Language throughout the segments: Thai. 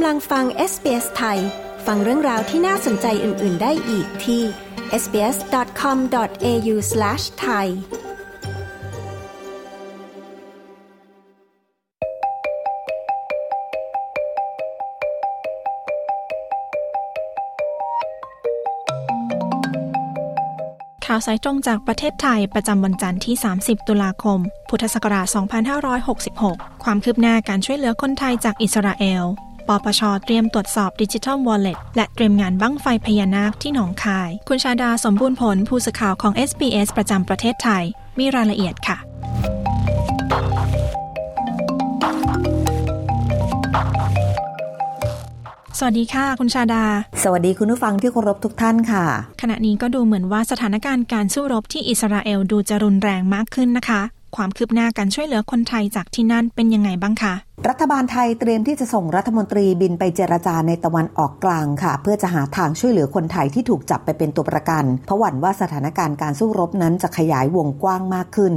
กำลังฟัง SBS ไทย ฟังเรื่องราวที่น่าสนใจอื่น ๆ ได้อีกที่ sbs.com.au/thai ข่าวสายตรงจากประเทศไทยประจำวันจันทร์ที่ 30 ตุลาคม พุทธศักราช 2566 ความคืบหน้าการช่วยเหลือคนไทยจากอิสราเอล ปปช เตรียมตรวจสอบดิจิทัลวอลเล็ตและเตรียมงานบั้งไฟพญานาคที่หนองคาย คุณชาดาสมบูรณ์ผลผู้สื่อข่าวของ SBS ประจำประเทศไทย มีรายละเอียดค่ะสวัสดีค่ะ คุณชาดา สวัสดีคุณผู้ฟังที่เคารพทุกท่านค่ะ ขณะนี้ก็ดูเหมือนว่าสถานการณ์การสู้รบที่อิสราเอลดูจะรุนแรงมากขึ้นนะคะ ความคืบหน้าการช่วยเหลือคนไทยจากที่นั่นเป็นยังไงบ้างคะ รัฐบาลไทยเตรียมที่จะส่งรัฐมนตรีบินไปเจรจาในตะวันออกกลางค่ะ เพื่อจะหาทางช่วยเหลือคนไทยที่ถูกจับไปเป็นตัวประกัน เพราะหวั่นว่าสถานการณ์การสู้รบนั้นจะขยายวงกว้างมากขึ้น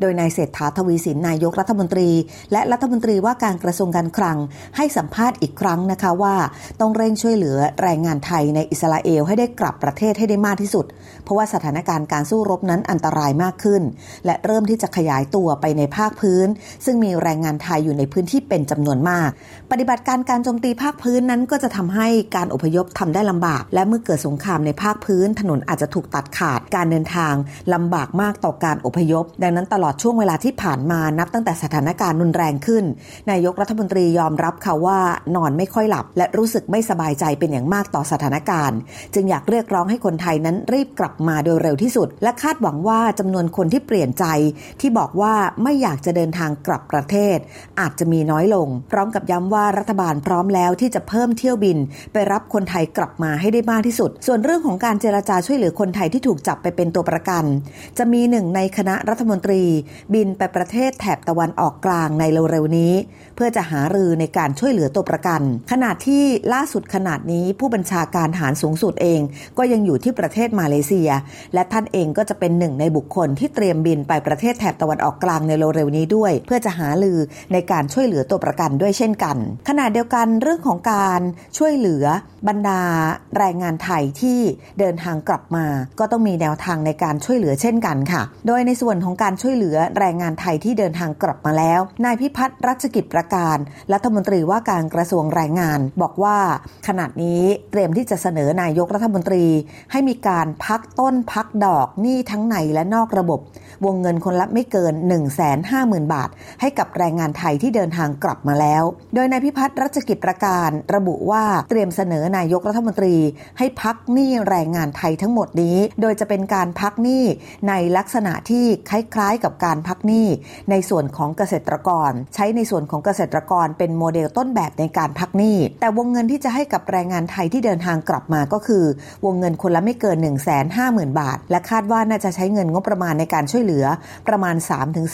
โดยนายเศรษฐาทวีสินนายกรัฐมนตรี และรัฐมนตรีว่าการกระทรวงการคลัง ให้สัมภาษณ์อีกครั้งนะคะว่า ต้องเร่งช่วยเหลือแรงงานไทยในอิสราเอลให้ได้กลับประเทศให้ได้มากที่สุด เพราะว่าสถานการณ์การสู้รบนั้นอันตรายมากขึ้น และเริ่มที่จะขยายตัวไปในภาคพื้น ซึ่งมีแรงงานไทยอยู่ในพื้นที่เป็นจำนวนมาก ปฏิบัติการการโจมตีภาคพื้นนั้นก็จะทำให้การอพยพทำได้ลำบาก และเมื่อเกิดสงครามในภาคพื้น ถนนอาจจะถูกตัดขาดการเดินทางลำบากมากต่อการอพยพ ดังนั้นตลอดช่วงเวลาที่ผ่านมานับตั้งแต่สถานการณ์รุนแรงขึ้น นายกรัฐมนตรียอมรับค่ะว่านอนไม่ค่อยหลับ และรู้สึกไม่สบายใจเป็นอย่างมากต่อสถานการณ์ จึงอยากเรียกร้องให้คนไทยนั้นรีบกลับมาโดยเร็วที่สุด และคาดหวังว่าจำนวนคนที่เปลี่ยนใจ ที่บอกว่าไม่อยากจะเดินทางกลับประเทศ อาจจะมีน้อยลง พร้อมกับย้ำว่ารัฐบาลพร้อมแล้วที่จะเพิ่มเที่ยวบิน ไปรับคนไทยกลับมาให้ได้มากที่สุด ส่วนเรื่องของการเจรจาช่วยเหลือคนไทยที่ถูกจับไปเป็นตัวประกัน จะมีหนึ่งในคณะรัฐมนตรี บินไปประเทศแถบตะวันออกกลางในเร็วๆนี้ เพื่อจะหารือในการช่วยเหลือตัวประกัน ขณะที่ล่าสุดขนาดนี้ผู้บัญชาการฐานสูงสุดเอง ก็ยังอยู่ที่ประเทศมาเลเซีย และท่านเองก็จะเป็นหนึ่งในบุคคลที่เตรียมบินไปประเทศแถบตะวันออกกลางในเร็วๆนี้ด้วย เพื่อจะหาลือในการช่วยเหลือตัวประกันด้วยเช่นกันขณะเดียวกันเรื่องของการช่วยเหลือบรรดาแรงงานไทยที่เดินทางกลับมา ก็ต้องมีแนวทางในการช่วยเหลือเช่นกันค่ะ โดยในส่วนของการช่วยเหลือแรงงานไทยที่เดินทางกลับมาแล้วนายพิพัฒน์รัชกิจประการ รัฐมนตรีว่าการกระทรวงแรงงาน บอกว่าขณะนี้เตรียมที่จะเสนอนายกรัฐมนตรี ให้มีการพักต้นพักดอกหนี้ทั้งในและนอกระบบ วงเงินคนละไม่เกิน 1 5 0 0 0 0 บาท ให้กับแรงงานไทยที่เดินทางกลับมาแล้ว โดยนายพิพัฒน์รัชกิจประการระบุว่าเตรียมเสนอนายกรัฐมนตรี ให้พักหนี้แรงงานไทยทั้งหมดนี้ โดยจะเป็นการพักหนี้ในลักษณะที่คล้ายๆ กับการพักหนี้ในส่วนของเกษตรกร ใช้ในส่วนของเกษตรกรเป็นโมเดลต้นแบบในการพักหนี้ แต่วงเงินที่จะให้กับแรงงานไทยที่เดินทางกลับมาก็คือ วงเงินคนละไม่เกิน 1 5 0 0 0 0 บาท และคาดว่าน่าจะใช้เงินงบประมาณในการช่วยเหลือประมาณ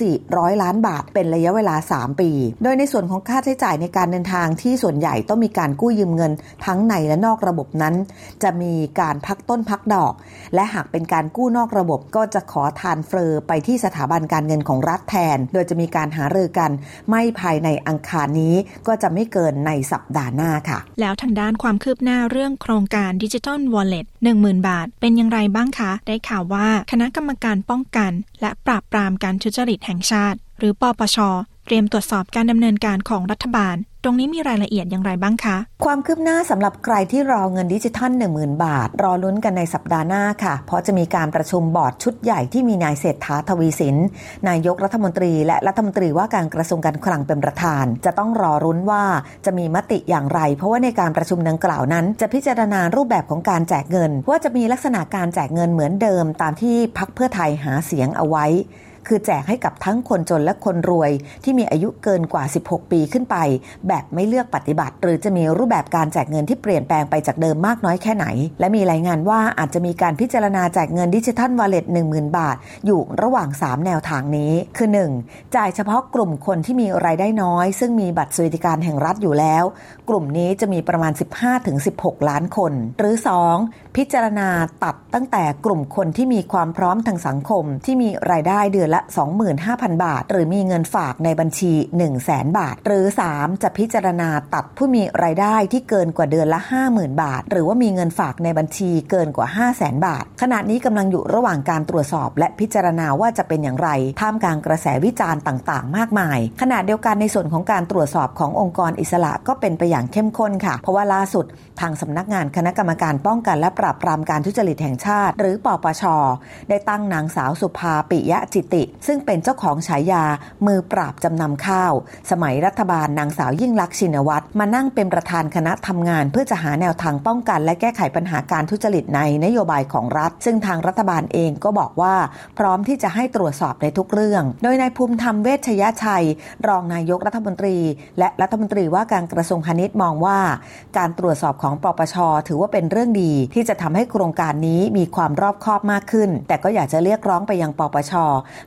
3-400 ล้านบาท เป็นระยะเวลา 3 ปีโดยในส่วนของค่าใช้จ่ายในการเดินทางที่ส่วนใหญ่ต้องมีการกู้ยืมเงิน ทั้งในและนอกระบบนั้น จะมีการพักต้นพักดอก และหากเป็นการกู้นอกระบบก็จะขอทานเฟอร์ไปที่สถาบันการเงินของรัฐแทน โดยจะมีการหารือกัน ไม่ภายในอังคารนี้ก็จะไม่เกินในสัปดาห์หน้าค่ะ แล้วทางด้านความคืบหน้าเรื่องโครงการดิจิทัลวอลเล็ต10,000บาท เป็นอย่างไรบ้างคะ ได้ข่าวว่าคณะกรรมการป้องกัน และปราบปรามการทุจริตแห่งชาติ หรือปปช เตรียมตรวจสอบการดำเนินการของรัฐบาล ตรงนี้มีรายละเอียดอย่างไรบ้างคะ ความคืบหน้าสำหรับใครที่รอเงินดิจิทัล 10,000 บาท รอลุ้นกันในสัปดาห์หน้าค่ะ เพราะจะมีการประชุมบอร์ดชุดใหญ่ที่มีนายเศรษฐาทวีสิน นายกรัฐมนตรีและรัฐมนตรีว่าการกระทรวงการคลังเป็นประธาน จะต้องรอรุ้นว่าจะมีมติอย่างไร เพราะว่าในการประชุมดังกล่าวนั้น จะพิจารณารูปแบบของการแจกเงิน ว่าจะมีลักษณะการแจกเงินเหมือนเดิม ตามที่พักเพื่อไทยหาเสียงเอาไว้ คือแจกให้กับทั้งคนจนและคนรวย ที่มีอายุเกินกว่า 16 ปีขึ้นไป แบบไม่เลือกปฏิบัติ หรือจะมีรูปแบบการแจกเงินที่เปลี่ยนแปลงไปจากเดิมมากน้อยแค่ไหน และมีรายงานว่าอาจจะมีการพิจารณาแจกเงินดิจิทัลวอลเล็ต10,000 บาท อยู่ระหว่าง 3 แนวทางนี้ คือ 1. จ่ายเฉพาะกลุ่มคนที่มีรายได้น้อย ซึ่งมีบัตรสวัสดิการแห่งรัฐอยู่แล้ว กลุ่มนี้จะมีประมาณ 15-16 ล้านคน หรือ 2. พิจารณาตัดตั้งแต่กลุ่มคนที่มีความพร้อมทางสังคมที่มีรายได้เดือนละ 25,000 บาท หรือมีเงินฝากในบัญชี 1 0 0 0 0แบาท หรือ 3. จะพิจารณาตัดผู้มีรายได้ที่เกินกว่าเดือนละ 50,000 บาท หรือว่ามีเงินฝากในบัญชีเกินกว่า 5 0 0 0 0 0บาท ขณะนี้กำลังอยู่ระหว่างการตรวจสอบ และพิจารณาว่าจะเป็นอย่างไร ท่ามกลางกระแสวิจารณ์ต่างๆ มากมาย ขณะเดียวกันในส่วนของการตรวจสอบขององค์กรอิสระก็เป็นไปอย่างเข้มข้นค่ะ เพราะว่าล่าสุดทางสำนักงานคณะกรรมการป้องกันและปราบปรามการทุจริตแห่งชาติ หรือปปช ได้ตั้งนางสาวสุภาปิยะจิติซึ่งเป็นเจ้าของฉายา มือปราบจำนำข้าว สมัยรัฐบาลนางสาวยิ่งลักษณ์ชินวัตรมานั่งเป็นประธานคณะทำงานเพื่อจะหาแนวทางป้องกัน และแก้ไขปัญหาการทุจริตในนโยบายของรัฐ ซึ่งทางรัฐบาลเองก็บอกว่า พร้อมที่จะให้ตรวจสอบในทุกเรื่อง โดยนายภูมิธรรมเวชยชัย รองนายกรัฐมนตรี และรัฐมนตรีว่าการกระทรวงพาณิชย์มองว่า การตรวจสอบของปปช ถือว่าเป็นเรื่องดี ที่จะทำให้โครงการนี้มีความรอบคอบมากขึ้น แต่ก็อยากจะเรียกร้องไปยังปปช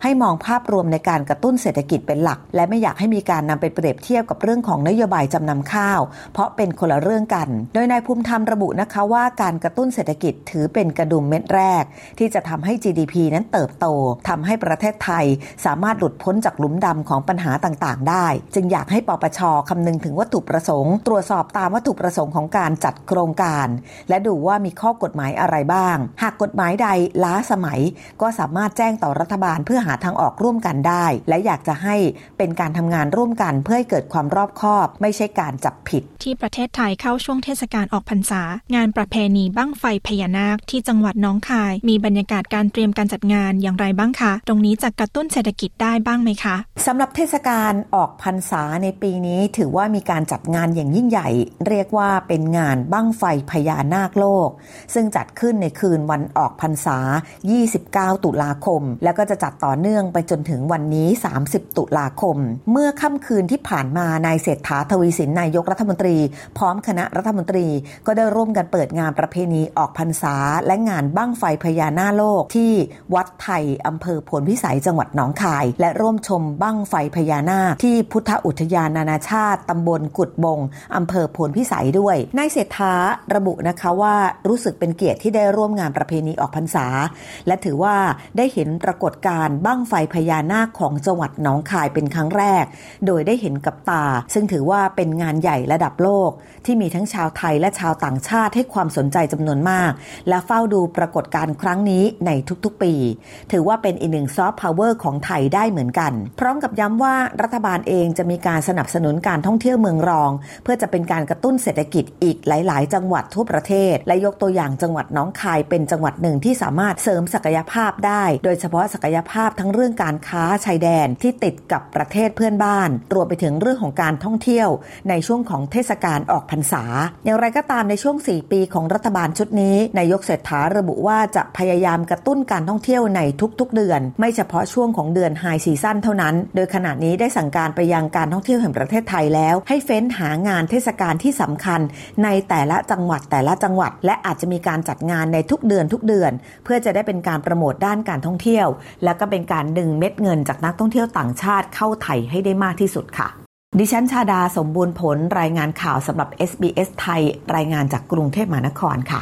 ให้มองภาพรวมในการกระตุ้นเศรษฐกิจเป็นหลัก และไม่อยากให้มีการนำไปเปรียบเทียบกับเรื่องของนโยบายจำนำข้าว เพราะเป็นคนละเรื่องกัน โดยนายภูมิธรรมระบุนะคะว่าการกระตุ้นเศรษฐกิจถือเป็นกระดุมเม็ดแรก ที่จะทำให้ GDP นั้นเติบโตทำให้ประเทศไทย สามารถหลุดพ้นจากหลุมดำของปัญหาต่างๆ ได้ จึงอยากให้ปปชคำนึงถึงวัตถุประสงค์ ตรวจสอบตามวัตถุประสงค์ของการจัดโครงการ และดูว่ามีข้อกฎหมายอะไรบ้าง หากกฎหมายใดล้าสมัย ก็สามารถแจ้งต่อรัฐบาลเพื่อหาทางออกร่วมกันได้ และอยากจะให้เป็นการทำงานร่วมกันเพื่อให้เกิดความรอบคอบ ไม่ใช่การจับผิด ที่ประเทศไทยเข้าช่วงเทศกาลออกพรรษา งานประเพณีบั้งไฟพญานาคที่จังหวัดน้องคาย มีบรรยากาศการเตรียมการจัดงานอย่างไรบ้างคะ ตรงนี้จะกระตุ้นเศรษฐกิจได้บ้างไหมคะสำหรับเทศกาลออกพรรษาในปีนี้ถือว่ามีการจัดงานอย่างยิ่งใหญ่ เรียกว่าเป็นงานบั้งไฟพญานาคโลก ซึ่งจัดขึ้นในคืนวันออกพรรษา 29 ตุลาคม แล้วก็จะจัดต่อเนื่องไปจนถึงวันนี้ 30 ตุลาคม เมื่อค่ำคืนที่ผ่านมานายเศรษฐาทวีสินนายกรัฐมนตรี พร้อมคณะรัฐมนตรี ก็ได้ร่วมกันเปิดงานประเพณีออกพรรษา และงานบั้งไฟพญานาคโลกที่วัดไทยอำเภอผลพิสัยจังหวัดหนองคาย และร่วมชมบั้งไฟพญานาคที่พุทธอุทยานนานาชาติตำบลกุดบงอำเภอผลพิสัยด้วยนายเศรษฐาระบุนะคะว่ารู้สึกเป็นเกียรติที่ได้ร่วมงานประเพณีออกพรรษา และถือว่าได้เห็นปรากฏการณ์บั้งงไฟพญานาคของจังหวัดหนองคายเป็นครั้งแรก โดยได้เห็นกับตา ซึ่งถือว่าเป็นงานใหญ่ระดับโลก ที่มีทั้งชาวไทยและชาวต่างชาติให้ความสนใจจำนวนมาก และเฝ้าดูปรากฏการณ์ครั้งนี้ในทุกๆปี ถือว่าเป็นอีกหนึ่งซอฟต์พาวเวอร์ของไทยได้เหมือนกัน พร้อมกับย้ำว่ารัฐบาลเองจะมีการสนับสนุนการท่องเที่ยวเมืองรอง เพื่อจะเป็นการกระตุ้นเศรษฐกิจอีกหลาย ๆ จังหวัดทั่วประเทศ และยกตัวอย่างจังหวัดน้องคายเป็นจังหวัดหนึ่งที่สามารถเสริมศักยภาพได้ โดยเฉพาะศักยภาพทั้งเรื่องการค้าชายแดนที่ติดกับประเทศเพื่อนบ้าน รวมไปถึงเรื่องของการท่องเที่ยว ในช่วงของเทศกาลออกพรรษา อย่างไรก็ตามในช่วง 4 ปีของรัฐบาลชุดนี้นายกเศรษฐาระบุว่าจะพยายามกระตุ้นการท่องเที่ยวในทุกๆ เดือน ไม่เฉพาะช่วงของเดือนไฮซีซั่นเท่านั้น โดยขณะนี้ได้สั่งการไปยังการท่องเที่ยวแห่งประเทศไทยแล้ว ให้เฟ้นหางานเทศกาลที่สำคัญ ในแต่ละจังหวัดแต่ละจังหวัด และอาจจะมีการจัดงานในทุกเดือนทุกเดือน เพื่อจะได้เป็นการโปรโมทด้านการท่องเที่ยว และก็เป็นการดึงเม็ดเงินจากนักท่องเที่ยวต่างชาติเข้าไทยให้ได้มากที่สุดค่ะ ดิฉันชาดาสมบูรณ์ผลรายงานข่าวสำหรับ SBS ไทย รายงานจากกรุงเทพมหานครค่ะ